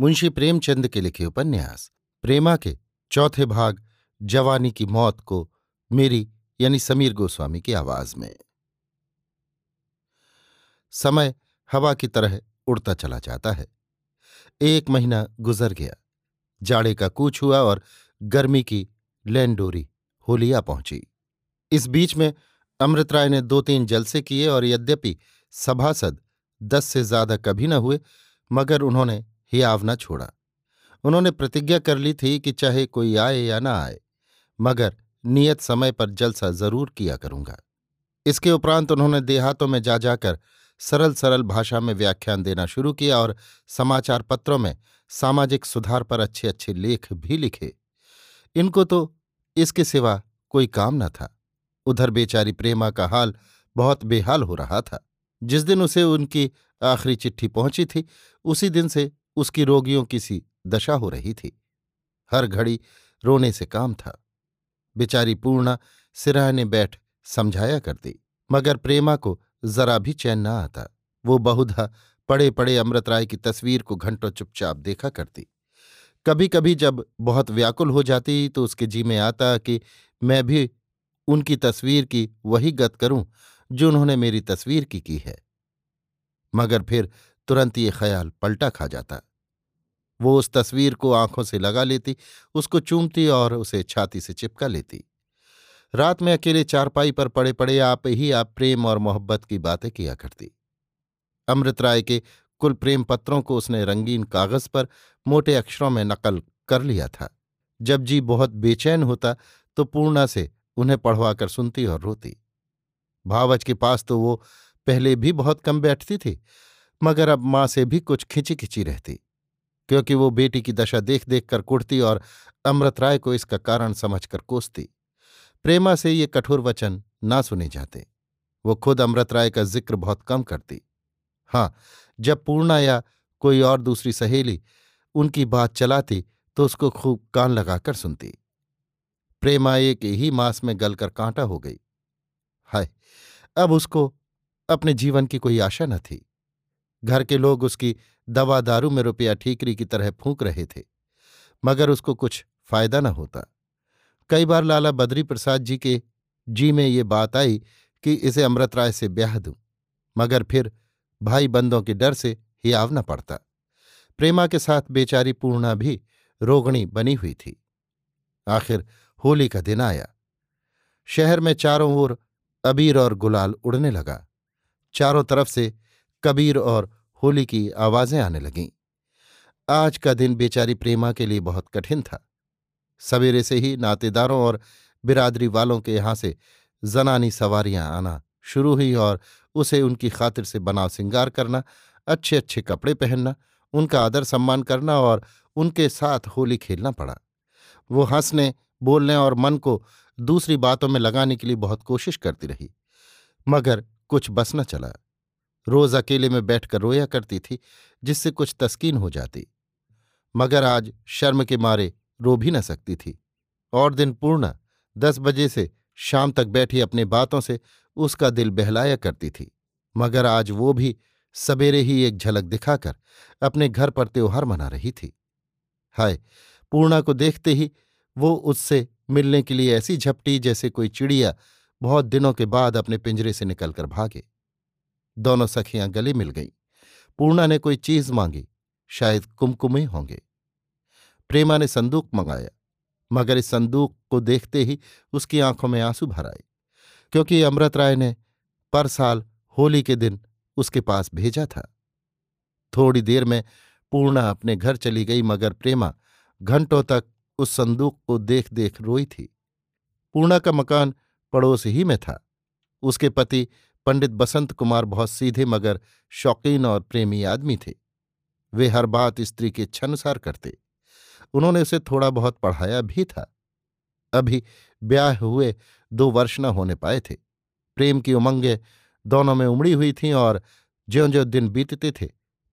मुंशी प्रेमचंद के लिखे उपन्यास, प्रेमा के चौथे भाग, जवानी की मौत को मेरी यानी समीर गोस्वामी की आवाज़ में। समय हवा की तरह उड़ता चला जाता है। एक महीना गुजर गया। जाड़े का कूच हुआ और गर्मी की लैंडोरी होलिया पहुँची। इस बीच में अमृत राय ने दो तीन जलसे किए और यद्यपि सभासद दस से ज़्यादा कभी न हुए, मगर उन्होंने हियाव न छोड़ा। उन्होंने प्रतिज्ञा कर ली थी कि चाहे कोई आए या ना आए, मगर नियत समय पर जलसा ज़रूर किया करूँगा। इसके उपरांत उन्होंने देहातों में जा जाकर सरल सरल भाषा में व्याख्यान देना शुरू किया और समाचार पत्रों में सामाजिक सुधार पर अच्छे अच्छे लेख भी लिखे। इनको तो इसके सिवा कोई काम न था। उधर बेचारी प्रेमा का हाल बहुत बेहाल हो रहा था। जिस दिन उसे उनकी आखिरी चिट्ठी पहुँची थी, उसी दिन से उसकी रोगियों की सी दशा हो रही थी। हर घड़ी रोने से काम था। बेचारी पूर्णा सिराहने बैठ समझाया करती, मगर प्रेमा को जरा भी चैन न आता। वो बहुधा पड़े पड़े अमृत राय की तस्वीर को घंटों चुपचाप देखा करती। कभी कभी जब बहुत व्याकुल हो जाती तो उसके जी में आता कि मैं भी उनकी तस्वीर की वही गत करूँ जो उन्होंने मेरी तस्वीर की की है। मगर फिर तुरंत ये ख्याल पलटा खा जाता। वो उस तस्वीर को आँखों से लगा लेती, उसको चूमती और उसे छाती से चिपका लेती। रात में अकेले चारपाई पर पड़े पड़े आप ही आप प्रेम और मोहब्बत की बातें किया करती। अमृत राय के कुल प्रेम पत्रों को उसने रंगीन कागज़ पर मोटे अक्षरों में नकल कर लिया था। जब जी बहुत बेचैन होता तो पूर्णा से उन्हें पढ़वाकर सुनती और रोती। भावच के पास तो वो पहले भी बहुत कम बैठती थी, मगर अब माँ से भी कुछ खिंची खिंची रहती। क्योंकि वो बेटी की दशा देख देख कर कुड़ती और अमृत राय को इसका कारण समझकर कोसती। प्रेमा से ये कठोर वचन ना सुने जाते। वो खुद अमृत राय का ज़िक्र बहुत कम करती। हाँ जब पूर्णा या कोई और दूसरी सहेली उनकी बात चलाती तो उसको खूब कान लगाकर सुनती। प्रेमा एक ही मास में गलकर कांटा हो गई। हाय, अब उसको अपने जीवन की कोई आशा न थी। घर के लोग उसकी दवा दारू में रुपया ठीकरी की तरह फूंक रहे थे, मगर उसको कुछ फ़ायदा न होता। कई बार लाला बद्री प्रसाद जी के जी में ये बात आई कि इसे अमृत राय से ब्याह दूँ, मगर फिर भाई बंदों के डर से ही आवना पड़ता। प्रेमा के साथ बेचारी पूर्णा भी रोगणी बनी हुई थी। आखिर होली का दिन आया। शहर में चारों ओर अबीर और गुलाल उड़ने लगा। चारों तरफ़ से कबीर और होली की आवाज़ें आने लगीं। आज का दिन बेचारी प्रेमा के लिए बहुत कठिन था। सवेरे से ही नातेदारों और बिरादरी वालों के यहाँ से जनानी सवारियाँ आना शुरू हुई और उसे उनकी खातिर से बनाव सिंगार करना अच्छे अच्छे कपड़े पहनना, उनका आदर सम्मान करना और उनके साथ होली खेलना पड़ा। वो हंसने, बोलने और मन को दूसरी बातों में लगाने के लिए बहुत कोशिश करती रही, मगर कुछ बस न चला। रोज अकेले में बैठकर रोया करती थी, जिससे कुछ तस्कीन हो जाती। मगर आज शर्म के मारे रो भी न सकती थी। और दिन पूर्ण दस बजे से शाम तक बैठी अपनी बातों से उसका दिल बहलाया करती थी। मगर आज वो भी सवेरे ही एक झलक दिखाकर अपने घर पर त्योहार मना रही थी। हाय, पूर्णा को देखते ही वो उससे मिलने के लिए ऐसी झपटी जैसे कोई चिड़िया बहुत दिनों के बाद अपने पिंजरे से निकलकर भागे। दोनों सखियाँ गले मिल गईं। पूर्णा ने कोई चीज़ मांगी, शायद कुमकुमे होंगे। प्रेमा ने संदूक मंगाया, मगर इस संदूक को देखते ही उसकी आँखों में आँसू भर आए, क्योंकि अमृत राय ने पर साल होली के दिन उसके पास भेजा था। थोड़ी देर में पूर्णा अपने घर चली गई, मगर प्रेमा घंटों तक उस संदूक को देख देख रोई थी। पूर्णा का मकान पड़ोस ही में था। उसके पति पंडित बसंत कुमार बहुत सीधे मगर शौकीन और प्रेमी आदमी थे। वे हर बात स्त्री के इच्छानुसार करते। उन्होंने उसे थोड़ा बहुत पढ़ाया भी था। अभी ब्याह हुए दो वर्ष न होने पाए थे। प्रेम की उमंगें दोनों में उमड़ी हुई थीं और ज्यो ज्यो दिन बीतते थे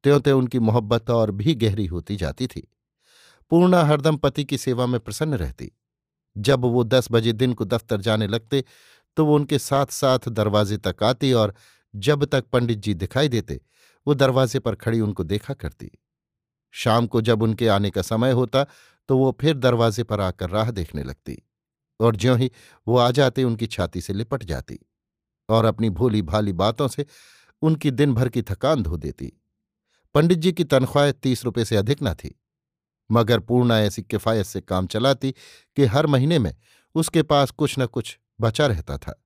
त्यों त्यों उनकी मोहब्बत और भी गहरी होती जाती थी। पूर्णा हरदम पति की सेवा में प्रसन्न रहती। जब वो दस बजे दिन को दफ्तर जाने लगते तो वो उनके साथ साथ दरवाजे तक आती और जब तक पंडित जी दिखाई देते, वो दरवाजे पर खड़ी उनको देखा करती। शाम को जब उनके आने का समय होता तो वो फिर दरवाजे पर आकर राह देखने लगती और ज्यों ही वो आ जाते, उनकी छाती से लिपट जाती और अपनी भोली भाली बातों से उनकी दिन भर की थकान धो देती। पंडित जी की तनख्वाह तीस रुपये से अधिक न थी, मगर पूर्णा ऐसी किफ़ायत से काम चलाती कि हर महीने में उसके पास कुछ न कुछ बचा रहता था।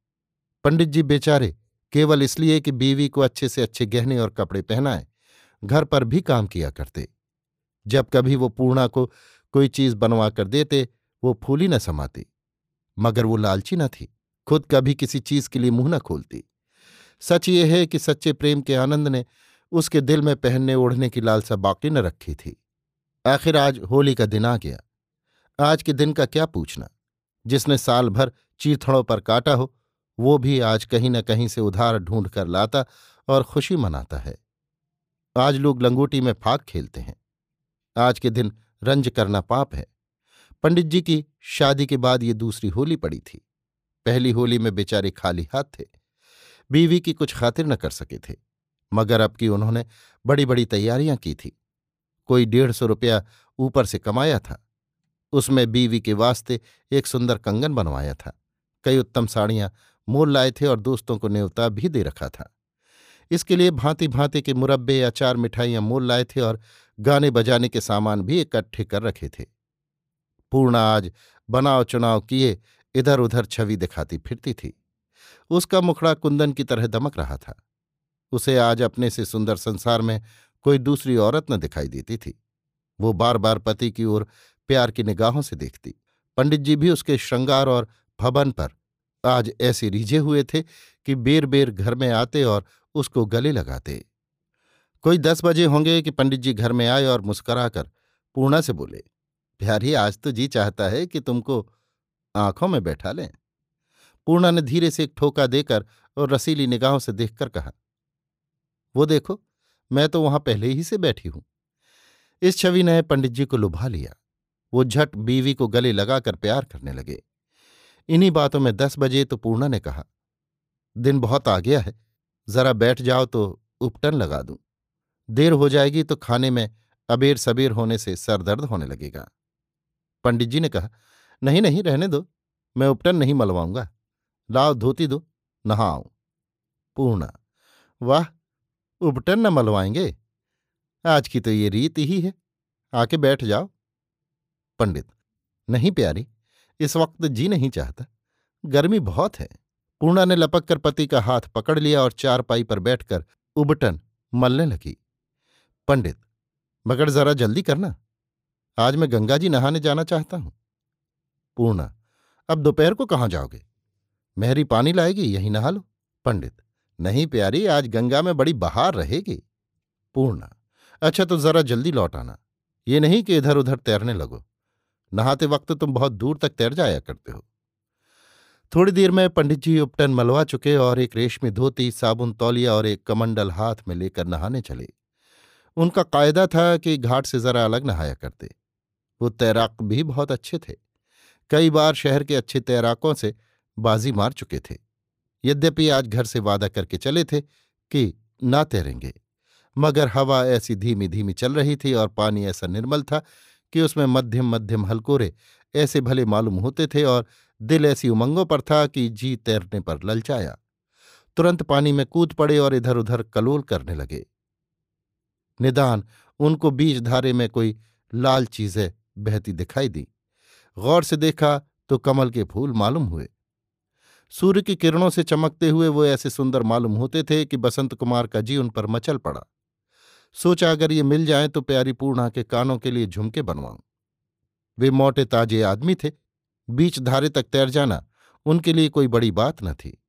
पंडित जी बेचारे, केवल इसलिए कि बीवी को अच्छे से अच्छे गहने और कपड़े पहनाए, घर पर भी काम किया करते। जब कभी वो पूर्णा को कोई चीज़ बनवा कर देते, वो फूली न समाती। मगर वो लालची न थी, खुद कभी किसी चीज़ के लिए मुँह न खोलती। सच ये है कि सच्चे प्रेम के आनंद ने उसके दिल में पहनने ओढ़ने की लालसा बाकी न रखी थी। आखिर आज होली का दिन आ गया। आज के दिन का क्या पूछना? जिसने साल भर चीथड़ों पर काटा हो, वो भी आज कहीं न कहीं से उधार ढूंढ कर लाता और खुशी मनाता है। आज लोग लंगोटी में फाक खेलते हैं। आज के दिन रंज करना पाप है। पंडित जी की शादी के बाद ये दूसरी होली पड़ी थी। पहली होली में बेचारे खाली हाथ थे। बीवी की कुछ खातिर न कर सके थे, मगर अब की उन्होंने बड़ी बड़ी तैयारियाँ की थी। कोई डेढ़ सौ रुपया ऊपर से कमाया था। उसमें बीवी के वास्ते एक सुंदर कंगन बनवाया था। कई उत्तम साड़ियाँ मोल लाए थे और दोस्तों को न्योता भी दे रखा था। इसके लिए भांति भांति के मुरब्बे अचार मिठाइयाँ मोल लाए थे और गाने बजाने के सामान भी इकट्ठे कर रखे थे। पूर्णा आज बनाव चुनाव किए इधर उधर छवि दिखाती फिरती थी। उसका मुखड़ा कुंदन की तरह दमक रहा था। उसे आज अपने से सुंदर संसार में कोई दूसरी औरत न दिखाई देती थी। वो बार बार पति की ओर प्यार की निगाहों से देखती। पंडित जी भी उसके श्रृंगार और भवन पर। आज ऐसे रिझे हुए थे कि बेर बेर घर में आते और उसको गले लगाते। कोई दस बजे होंगे कि पंडित जी घर में आए और मुस्कराकर पूर्णा से बोले, प्यारी, आज तो जी चाहता है कि तुमको आँखों में बैठा लें। पूर्णा ने धीरे से एक ठोका देकर और रसीली निगाहों से देखकर कहा, वो देखो, मैं तो वहाँ पहले ही से बैठी हूँ। इस छवि ने पंडित जी को लुभा लिया। वो झट बीवी को गले लगाकर प्यार करने लगे। इन्हीं बातों में दस बजे तो पूर्णा ने कहा, दिन बहुत आ गया है, जरा बैठ जाओ तो उपटन लगा दूँ। देर हो जाएगी तो खाने में अबेर सबेर होने से सर दर्द होने लगेगा। पंडित जी ने कहा, नहीं नहीं, रहने दो, मैं उपटन नहीं मलवाऊँगा। लाओ धोती दो, नहाओ। पूर्णा, वाह, उपटन न मलवाएँगे? आज की तो ये रीत ही है, आके बैठ जाओ। पंडित, नहीं प्यारी इस वक्त जी नहीं चाहता। गर्मी बहुत है। पूर्णा ने लपक कर पति का हाथ पकड़ लिया और चारपाई पर बैठकर उबटन मलने लगी। पंडित, मगर जरा जल्दी करना। आज मैं गंगा जी नहाने जाना चाहता हूँ। पूर्णा, अब दोपहर को कहाँ जाओगे? मेहरी पानी लाएगी, यही नहा लो। पंडित, नहीं प्यारी, आज गंगा में बड़ी बहार रहेगी। पूर्णा अच्छा तो जरा जल्दी लौट आना। ये नहीं कि इधर उधर तैरने लगो। नहाते वक्त तुम बहुत दूर तक तैर जाया करते हो। थोड़ी देर में पंडित जी उपटन मलवा चुके और एक रेशमी धोती, साबुन तौलिया और एक कमंडल हाथ में लेकर नहाने चले। उनका कायदा था कि घाट से जरा अलग नहाया करते। वो तैराक भी बहुत अच्छे थे। कई बार शहर के अच्छे तैराकों से बाजी मार चुके थे। यद्यपि आज घर से वादा करके चले थे कि ना तैरेंगे, मगर हवा ऐसी धीमी धीमी चल रही थी और पानी ऐसा निर्मल था कि उसमें मध्यम मध्यम हलकोरे ऐसे भले मालूम होते थे और दिल ऐसी उमंगों पर था कि जी तैरने पर ललचाया। तुरंत पानी में कूद पड़े और इधर उधर कलोल करने लगे। निदान, उनको बीज धारे में कोई लाल चीज़ें बहती दिखाई दी। गौर से देखा तो कमल के फूल मालूम हुए। सूर्य की किरणों से चमकते हुए वो ऐसे सुंदर मालूम होते थे कि बसंत कुमार का जी उन पर मचल पड़ा। सोचा, अगर ये मिल जाए तो प्यारी पूर्णा के कानों के लिए झुमके बनवाऊं। वे मोटे ताजे आदमी थे। बीच धारे तक तैर जाना उनके लिए कोई बड़ी बात न थी।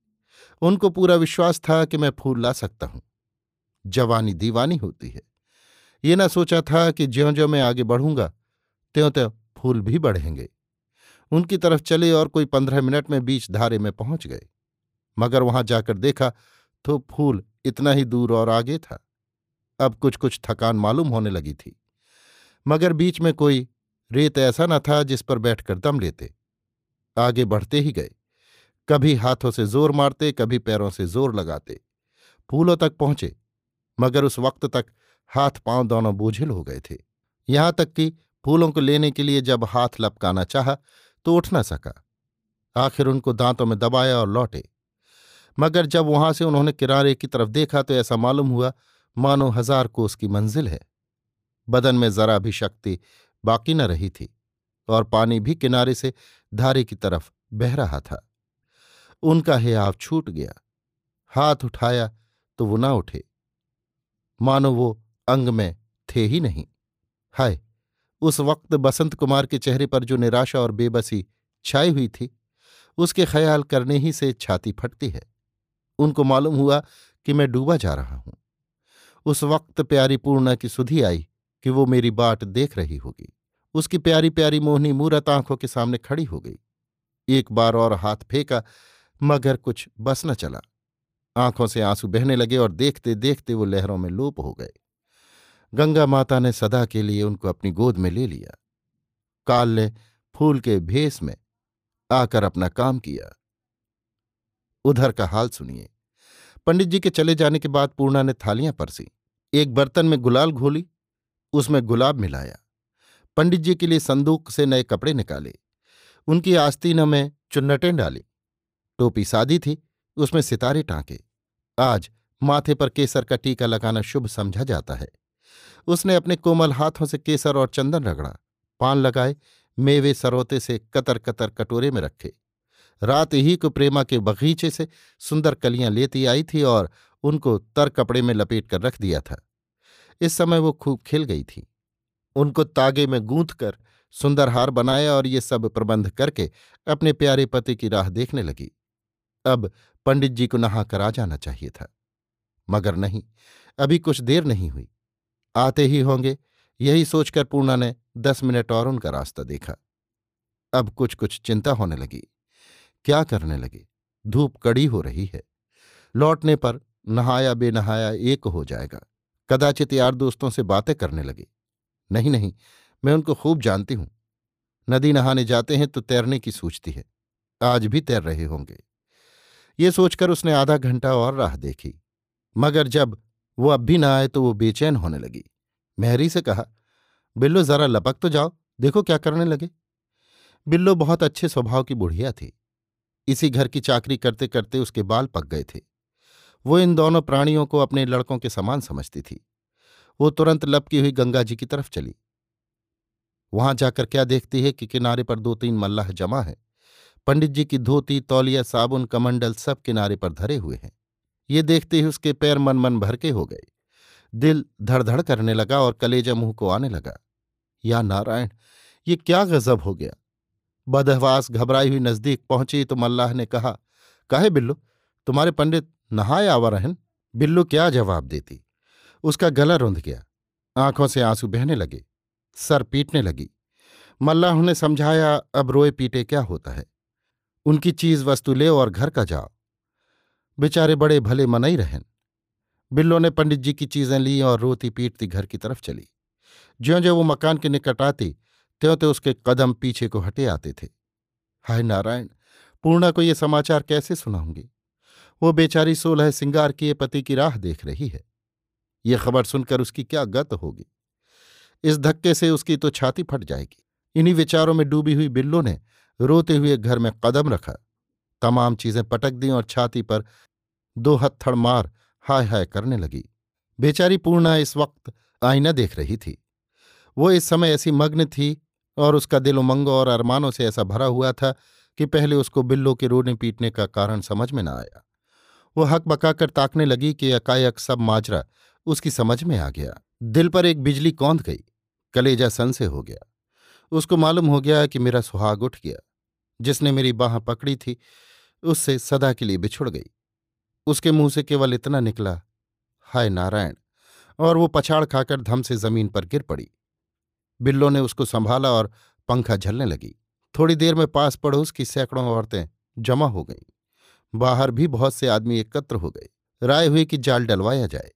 उनको पूरा विश्वास था कि मैं फूल ला सकता हूँ। जवानी दीवानी होती है। ये न सोचा था कि ज्यो ज्यो मैं आगे बढ़ूँगा त्यों त्यों फूल भी बढ़ेंगे। उनकी तरफ़ चले और कोई पंद्रह मिनट में बीच धारे में पहुँच गए। मगर वहाँ जाकर देखा तो फूल इतना ही दूर और आगे था। अब कुछ कुछ थकान मालूम होने लगी थी। मगर बीच में कोई रेत ऐसा न था जिस पर बैठकर दम लेते। आगे बढ़ते ही गए। कभी हाथों से ज़ोर मारते, कभी पैरों से ज़ोर लगाते। फूलों तक पहुँचे, मगर उस वक्त तक हाथ पाँव दोनों बोझिल हो गए थे। यहाँ तक कि फूलों को लेने के लिए जब हाथ लपकाना चाहा तो उठ न सका। आखिर उनको दांतों में दबाया और लौटे। मगर जब वहाँ से उन्होंने किनारे की तरफ़ देखा तो ऐसा मालूम हुआ मानो हज़ार कोस की मंजिल है। बदन में जरा भी शक्ति बाकी न रही थी और पानी भी किनारे से धारे की तरफ़ बह रहा था। उनका आप छूट गया। हाथ उठाया तो वो ना उठे। मानो वो अंग में थे ही नहीं। हाय, उस वक्त बसंत कुमार के चेहरे पर जो निराशा और बेबसी छाई हुई थी, उसके ख्याल करने ही से छाती फटती है। उनको मालूम हुआ कि मैं डूबा जा रहा हूँ। उस वक्त प्यारी पूर्णा की सुधि आई कि वो मेरी बाट देख रही होगी। उसकी प्यारी प्यारी मोहनी मूरत आँखों के सामने खड़ी हो गई। एक बार और हाथ फेंका, मगर कुछ बस न चला। आँखों से आँसू बहने लगे और देखते देखते वो लहरों में लोप हो गए। गंगा माता ने सदा के लिए उनको अपनी गोद में ले लिया। काल ने फूल के भेस में आकर अपना काम किया। उधर का हाल सुनिए। पंडित जी के चले जाने के बाद पूर्णा ने थालियाँ परसी। एक बर्तन में गुलाल घोली, उसमें गुलाब मिलाया। पंडित जी के लिए संदूक से नए कपड़े निकाले। उनकी आस्तीनों में चुन्नटें डाली। टोपी सादी थी, उसमें सितारे टांके। आज माथे पर केसर का टीका लगाना शुभ समझा जाता है। उसने अपने कोमल हाथों से केसर और चंदन रगड़ा। पान लगाए, मेवे सरोते से कतर कतर कटोरे में रखे। रात ही को प्रेमा के बगीचे से सुंदर कलियाँ लेती आई थी और उनको तर कपड़े में लपेट कर रख दिया था। इस समय वो खूब खिल गई थी। उनको तागे में गूंथ कर सुंदर हार बनाया और ये सब प्रबंध करके अपने प्यारे पति की राह देखने लगी। अब पंडित जी को नहाकर आ जाना चाहिए था। मगर नहीं, अभी कुछ देर नहीं हुई। आते ही होंगे, यही सोचकर पूर्णा ने दस मिनट और उनका रास्ता देखा। अब कुछ कुछ चिंता होने लगी। क्या करने लगे? धूप कड़ी हो रही है। लौटने पर नहाया बेनहाया एक हो जाएगा। कदाचित यार दोस्तों से बातें करने लगे। नहीं नहीं, मैं उनको खूब जानती हूँ। नदी नहाने जाते हैं तो तैरने की सोचती है। आज भी तैर रहे होंगे। ये सोचकर उसने आधा घंटा और राह देखी। मगर जब वो अब भी ना आए तो वो बेचैन होने लगी। मेहरी से कहा, बिल्लो, जरा लपक तो जाओ। देखो क्या करने लगे? बिल्लो बहुत अच्छे स्वभाव की बुढ़िया थी। इसी घर की चाकरी करते करते उसके बाल पक गए थे। वो इन दोनों प्राणियों को अपने लड़कों के समान समझती थी। वो तुरंत लपकी हुई गंगा जी की तरफ़ चली। वहाँ जाकर क्या देखती है कि किनारे पर दो तीन मल्लाह जमा है? पंडित जी की धोती, तौलिया, साबुन, कमंडल सब किनारे पर धरे हुए हैं। ये देखते ही उसके पैर मन मन भर के हो गए। दिल धड़धड़ करने लगा और कलेजा मुँह को आने लगा। या नारायण, ये क्या गजब हो गया? बदहवास घबराई हुई नज़दीक पहुँची तो मल्लाह ने कहा, कहे बिल्लू, तुम्हारे पंडित नहाए आवा रहन बिल्लू क्या जवाब देती? उसका गला रुंध गया, आँखों से आँसू बहने लगे, सर पीटने लगी। मल्लाह ने समझाया, अब रोए पीटे क्या होता है? उनकी चीज़ वस्तु ले और घर का जाओ। बेचारे बड़े भले मनई रहन बिल्लो ने पंडित जी की चीज़ें ली और रोती पीटती घर की तरफ़ चली। ज्यो ज्यो वो मकान के निकट आती त्यों त्यों उसके कदम पीछे को हटे आते थे। हाय नारायण, पूर्णा को ये समाचार कैसे सुनाऊँगी? वो बेचारी सोलह सिंगार किए पति की राह देख रही है। ये खबर सुनकर उसकी क्या गत होगी? इस धक्के से उसकी तो छाती फट जाएगी। इन्हीं विचारों में डूबी हुई बिल्लो ने रोते हुए घर में कदम रखा। तमाम चीज़ें पटक दी और छाती पर दो हत्थड़ मार हाय हाय करने लगी। बेचारी पूर्णा इस वक्त आईना देख रही थी। वो इस समय ऐसी मग्न थी और उसका दिल उमंगों और अरमानों से ऐसा भरा हुआ था कि पहले उसको बिल्लों के रोने पीटने का कारण समझ में न आया। वो हक बकाकर ताकने लगी कि अकायक सब माजरा उसकी समझ में आ गया। दिल पर एक बिजली कौंध गई। कलेजा सन से हो गया। उसको मालूम हो गया कि मेरा सुहाग उठ गया। जिसने मेरी बाह पकड़ी थी, उससे सदा के लिए बिछुड़ गई। उसके मुँह से केवल इतना निकला, हाय नारायण! और वो पछाड़ खाकर धम से ज़मीन पर गिर पड़ी। बिल्लो ने उसको संभाला और पंखा झलने लगी। थोड़ी देर में पास पड़ोस की सैकड़ों औरतें जमा हो गईं। बाहर भी बहुत से आदमी एकत्र हो गए। राय हुई कि जाल डलवाया जाए।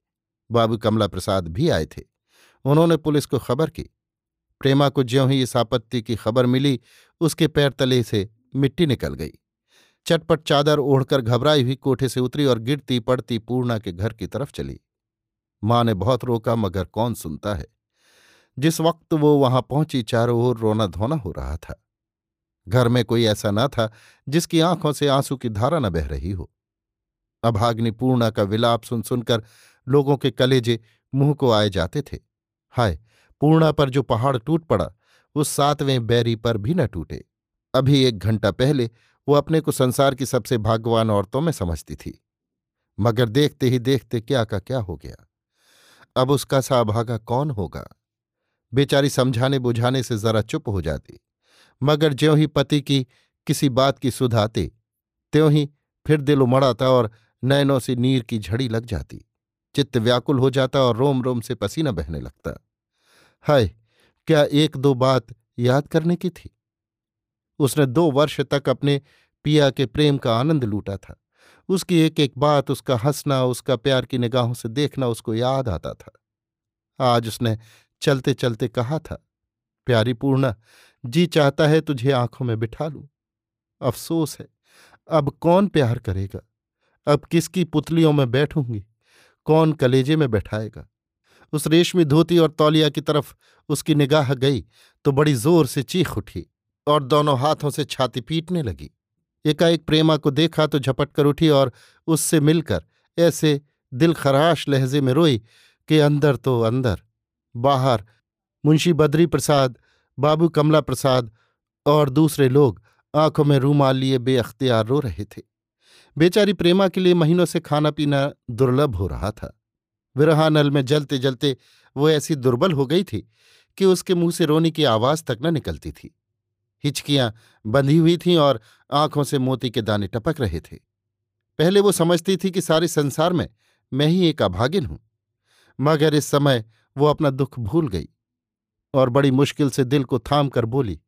बाबू कमला प्रसाद भी आए थे। उन्होंने पुलिस को खबर की। प्रेमा को ज्यों ही इस आपत्ति की खबर मिली, उसके पैर तले से मिट्टी निकल गई। चटपट चादर ओढ़कर घबराई हुई कोठे से उतरी और गिरती पड़ती पूर्णा के घर की तरफ़ चली। माँ ने बहुत रोका, मगर कौन सुनता है? जिस वक्त वो वहाँ पहुँची, चारों ओर रोना धोना हो रहा था। घर में कोई ऐसा न था, जिसकी आँखों से आँसू की धारा न बह रही हो। अभाग्नि पूर्णा का विलाप सुन सुनकर लोगों के कलेजे मुँह को आए जाते थे। हाय, पूर्णा पर जो पहाड़ टूट पड़ा उस सातवें बैरी पर भी न टूटे। अभी एक घंटा पहले वो अपने को संसार की सबसे भाग्यवान औरतों में समझती थी। मगर देखते ही देखते क्या का क्या हो गया। अब उसका सा अभागा कौन होगा? बेचारी समझाने बुझाने से जरा चुप हो जाती। मगर ज्यों ही पति की किसी बात की सुध आती, त्यों ही फिर दिल उमड़ाता और नयनों से नीर की झड़ी लग जाती। चित्त व्याकुल हो जाता और रोम रोम से पसीना बहने लगता। हाय, क्या एक दो बात याद करने की थी? उसने दो वर्ष तक अपने पिया के प्रेम का आनंद लूटा था। उसकी एक एक बात, उसका हंसना, उसका प्यार की निगाहों से देखना उसको याद आता था। आज उसने चलते चलते कहा था, प्यारी पूर्णा, जी चाहता है तुझे आँखों में बिठा लूँ। अफसोस है, अब कौन प्यार करेगा? अब किसकी पुतलियों में बैठूँगी? कौन कलेजे में बैठाएगा? उस रेशमी धोती और तौलिया की तरफ़ उसकी निगाह गई तो बड़ी ज़ोर से चीख उठी और दोनों हाथों से छाती पीटने लगी। एकाएक प्रेमा को देखा तो झपट कर उठी और उससे मिलकर ऐसे दिल खराश लहजे में रोई कि अंदर तो अंदर। बाहर, मुंशी बद्री प्रसाद, बाबू कमला प्रसाद और दूसरे लोग आँखों में रूमाल लिए बेअख्तियार रो रहे थे। बेचारी प्रेमा के लिए महीनों से खाना पीना दुर्लभ हो रहा था। विरहानल में जलते जलते वो ऐसी दुर्बल हो गई थी कि उसके मुँह से रोने की आवाज़ तक न निकलती थी। हिचकियाँ बंधी हुई थीं और आँखों से मोती के दाने टपक रहे थे। पहले वो समझती थी कि सारे संसार में मैं ही एक अभागिन हूँ। मगर इस समय वो अपना दुख भूल गई और बड़ी मुश्किल से दिल को थाम कर बोली,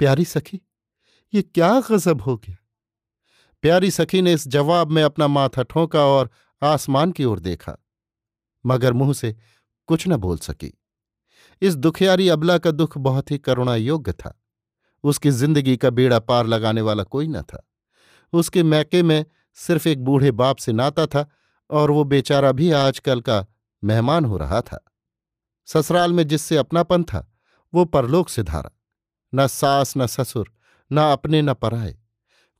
प्यारी सखी, ये क्या गजब हो गया? प्यारी सखी ने इस जवाब में अपना माथा ठोंका और आसमान की ओर देखा, मगर मुँह से कुछ न बोल सकी। इस दुखियारी अबला का दुख बहुत ही करुणा योग्य था। उसकी ज़िंदगी का बेड़ा पार लगाने वाला कोई न था। उसके मैके में सिर्फ़ एक बूढ़े बाप से नाता था और वो बेचारा भी आजकल का मेहमान हो रहा था। ससुराल में जिससे अपनापन था, वो परलोक से धारा। न सास, न ससुर, न अपने, न पराए।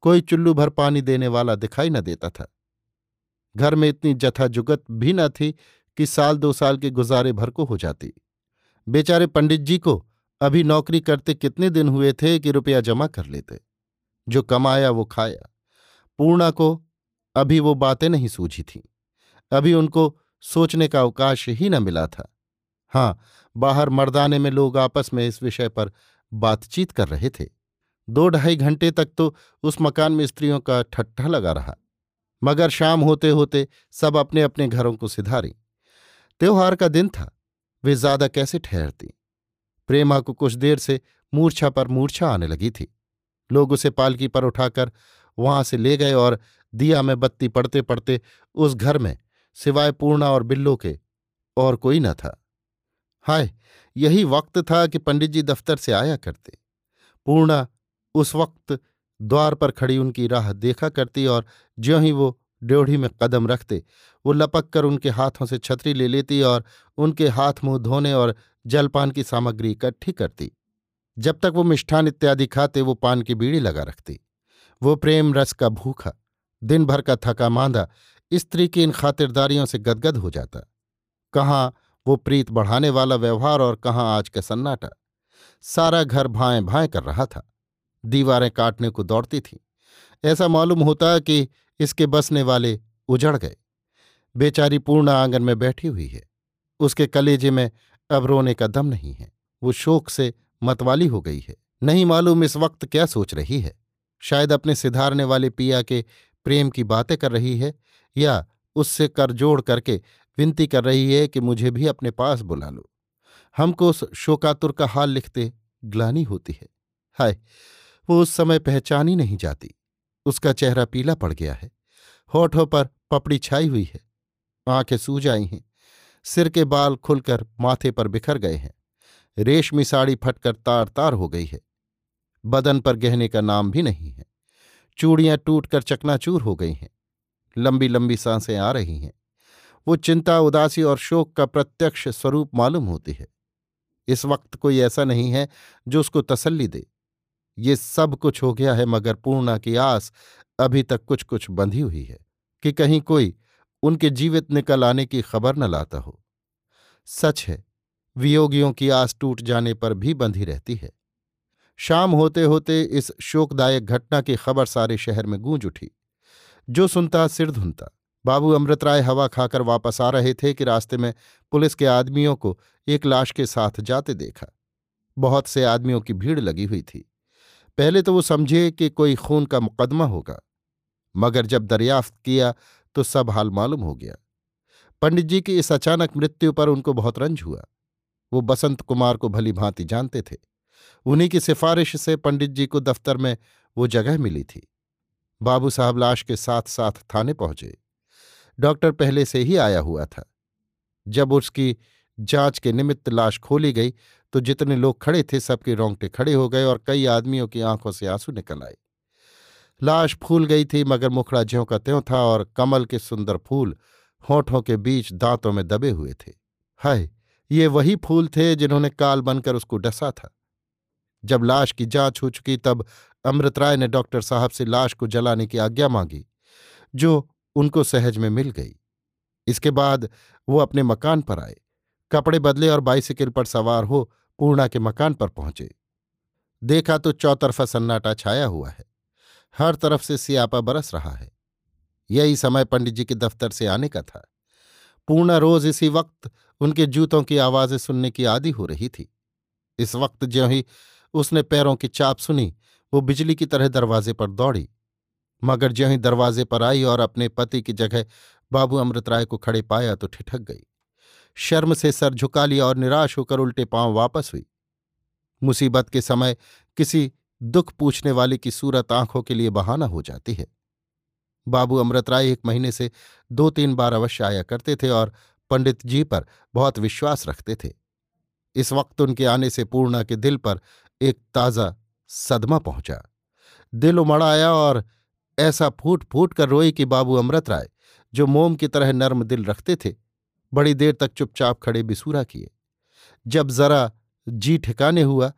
कोई चुल्लू भर पानी देने वाला दिखाई न देता था। घर में इतनी जथा जुगत भी न थी कि साल दो साल के गुजारे भर को हो जाती। बेचारे पंडित जी को अभी नौकरी करते कितने दिन हुए थे कि रुपया जमा कर लेते। जो कमाया, वो खाया। पूर्णा को अभी वो बातें नहीं सूझी थीं। अभी उनको सोचने का अवकाश ही न मिला था। हाँ बाहर मर्दाने में लोग आपस में इस विषय पर बातचीत कर रहे थे। दो ढाई घंटे तक तो उस मकान में स्त्रियों का ठट्ठा लगा रहा। मगर शाम होते होते सब अपने अपने घरों को सिधारी। त्योहार का दिन था, वे ज़्यादा कैसे ठहरती? प्रेमा को कुछ देर से मूर्छा पर मूर्छा आने लगी थी। लोग उसे पालकी पर उठाकर वहाँ से ले गए और दिया में बत्ती पड़ते पड़ते उस घर में सिवाय पूर्णा और बिल्लो के और कोई न था। हाय, यही वक्त था कि पंडित जी दफ्तर से आया करते। पूर्णा उस वक्त द्वार पर खड़ी उनकी राह देखा करती और ज्यों ही वो ड्योढ़ी में कदम रखते, वो लपक कर उनके हाथों से छतरी ले लेती और उनके हाथ मुँह धोने और जलपान की सामग्री इकट्ठी करती। जब तक वो मिष्ठान इत्यादि खाते, वो पान की बीड़ी लगा रखती। वो प्रेम रस का भूखा, दिन भर का थका मांदा, स्त्री की इन खातिरदारियों से गदगद हो जाता। कहाँ वो प्रीत बढ़ाने वाला व्यवहार और कहाँ आज का सन्नाटा। सारा घर भाएँ भाएँ कर रहा था। दीवारें काटने को दौड़ती थीं। ऐसा मालूम होता कि इसके बसने वाले उजड़ गए। बेचारी पूर्ण आँगन में बैठी हुई है। उसके कलेजे में अब रोने का दम नहीं है। वो शोक से मतवाली हो गई है। नहीं मालूम इस वक्त क्या सोच रही है। शायद अपने सिधारने वाले पिया के प्रेम की बातें कर रही है या उससे कर जोड़ करके विनती कर रही है कि मुझे भी अपने पास बुला लो। हमको उस शोकातुर का हाल लिखते ग्लानी होती है। हाय, वो उस समय पहचानी नहीं जाती। उसका चेहरा पीला पड़ गया है। होठों पर पपड़ी छाई हुई है। आँखें सूज आई हैं। सिर के बाल खुलकर माथे पर बिखर गए हैं। रेशमी साड़ी फटकर तार तार हो गई है। बदन पर गहने का नाम भी नहीं है। चूड़ियाँ टूटकर चकनाचूर हो गई हैं। लंबी लंबी साँसें आ रही हैं। वो चिंता, उदासी और शोक का प्रत्यक्ष स्वरूप मालूम होती है। इस वक्त कोई ऐसा नहीं है जो उसको तसल्ली दे। ये सब कुछ हो गया है मगर पूर्णा की आस अभी तक कुछ कुछ बंधी हुई है कि कहीं कोई उनके जीवित निकल आने की खबर न लाता हो। सच है, वियोगियों की आस टूट जाने पर भी बंधी रहती है। शाम होते होते इस शोकदायक घटना की खबर सारे शहर में गूंज उठी। जो सुनता सिर धुनता। बाबू अमृत राय हवा खाकर वापस आ रहे थे कि रास्ते में पुलिस के आदमियों को एक लाश के साथ जाते देखा। बहुत से आदमियों की भीड़ लगी हुई थी। पहले तो वो समझे कि कोई खून का मुकदमा होगा, मगर जब दरियाफ्त किया तो सब हाल मालूम हो गया। पंडित जी की इस अचानक मृत्यु पर उनको बहुत रंज हुआ। वो बसंत कुमार को भली भांति जानते थे। उन्हीं की सिफारिश से पंडित जी को दफ्तर में वो जगह मिली थी। बाबू साहब लाश के साथ साथ थाने पहुँचे। डॉक्टर पहले से ही आया हुआ था। जब उसकी जाँच के निमित्त लाश खोली गई तो जितने लोग खड़े थे, सबके रोंगटे खड़े हो गए और कई आदमियों की आँखों से आँसू निकल आए। लाश फूल गई थी, मगर मुखड़ा ज्यों का त्यों था और कमल के सुंदर फूल होठों के बीच दांतों में दबे हुए थे। हाय, ये वही फूल थे जिन्होंने काल बनकर उसको डसा था। जब लाश की जाँच हो चुकी, तब अमृत राय ने डॉक्टर साहब से लाश को जलाने की आज्ञा मांगी, जो उनको सहज में मिल गई। इसके बाद वो अपने मकान पर आए। कपड़े बदले और बाइसिकल पर सवार हो पूर्णा के मकान पर पहुँचे। देखा तो चौतरफा सन्नाटा छाया हुआ है। हर तरफ़ से सियापा बरस रहा है। यही समय पंडित जी के दफ्तर से आने का था। पूर्णा रोज इसी वक्त उनके जूतों की आवाज़ें सुनने की आदि हो रही थी। इस वक्त ज्यों ही उसने पैरों की चाप सुनी, वो बिजली की तरह दरवाजे पर दौड़ी। मगर ज्यों ही दरवाजे पर आई और अपने पति की जगह बाबू अमृत राय को खड़े पाया तो ठिठक गई। शर्म से सर झुका लिया और निराश होकर उल्टे पाँव वापस हुई। मुसीबत के समय किसी दुख पूछने वाले की सूरत आँखों के लिए बहाना हो जाती है। बाबू अमृत राय एक महीने से दो तीन बार अवश्य आया करते थे और पंडित जी पर बहुत विश्वास रखते थे। इस वक्त उनके आने से पूर्णा के दिल पर एक ताज़ा सदमा पहुँचा। दिल उमड़ आया और ऐसा फूट फूट कर रोई कि बाबू अमृत राय, जो मोम की तरह नर्म दिल रखते थे, बड़ी देर तक चुपचाप खड़े बिसूरा किए। जब जरा जी ठिकाने हुआ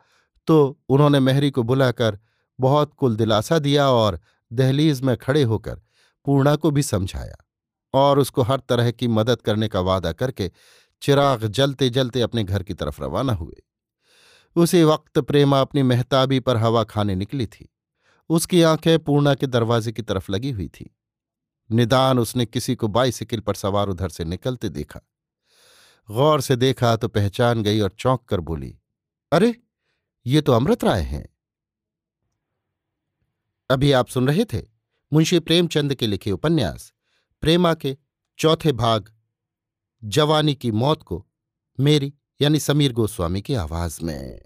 तो उन्होंने मेहरी को बुलाकर बहुत कुल दिलासा दिया और दहलीज में खड़े होकर पूर्णा को भी समझाया और उसको हर तरह की मदद करने का वादा करके चिराग जलते जलते अपने घर की तरफ़ रवाना हुए। उसी वक्त प्रेमा अपनी मेहताबी पर हवा खाने निकली थी। उसकी आँखें पूर्णा के दरवाजे की तरफ़ लगी हुई थी। निदान उसने किसी को बाइसिकल पर सवार उधर से निकलते देखा। गौर से देखा तो पहचान गई और चौंक कर बोली, अरे, ये तो अमृत राय हैं। अभी आप सुन रहे थे? मुंशी प्रेमचंद के लिखे उपन्यास। प्रेमा के चौथे भाग। जवानी की मौत को मेरी यानी समीर गोस्वामी की आवाज़ में।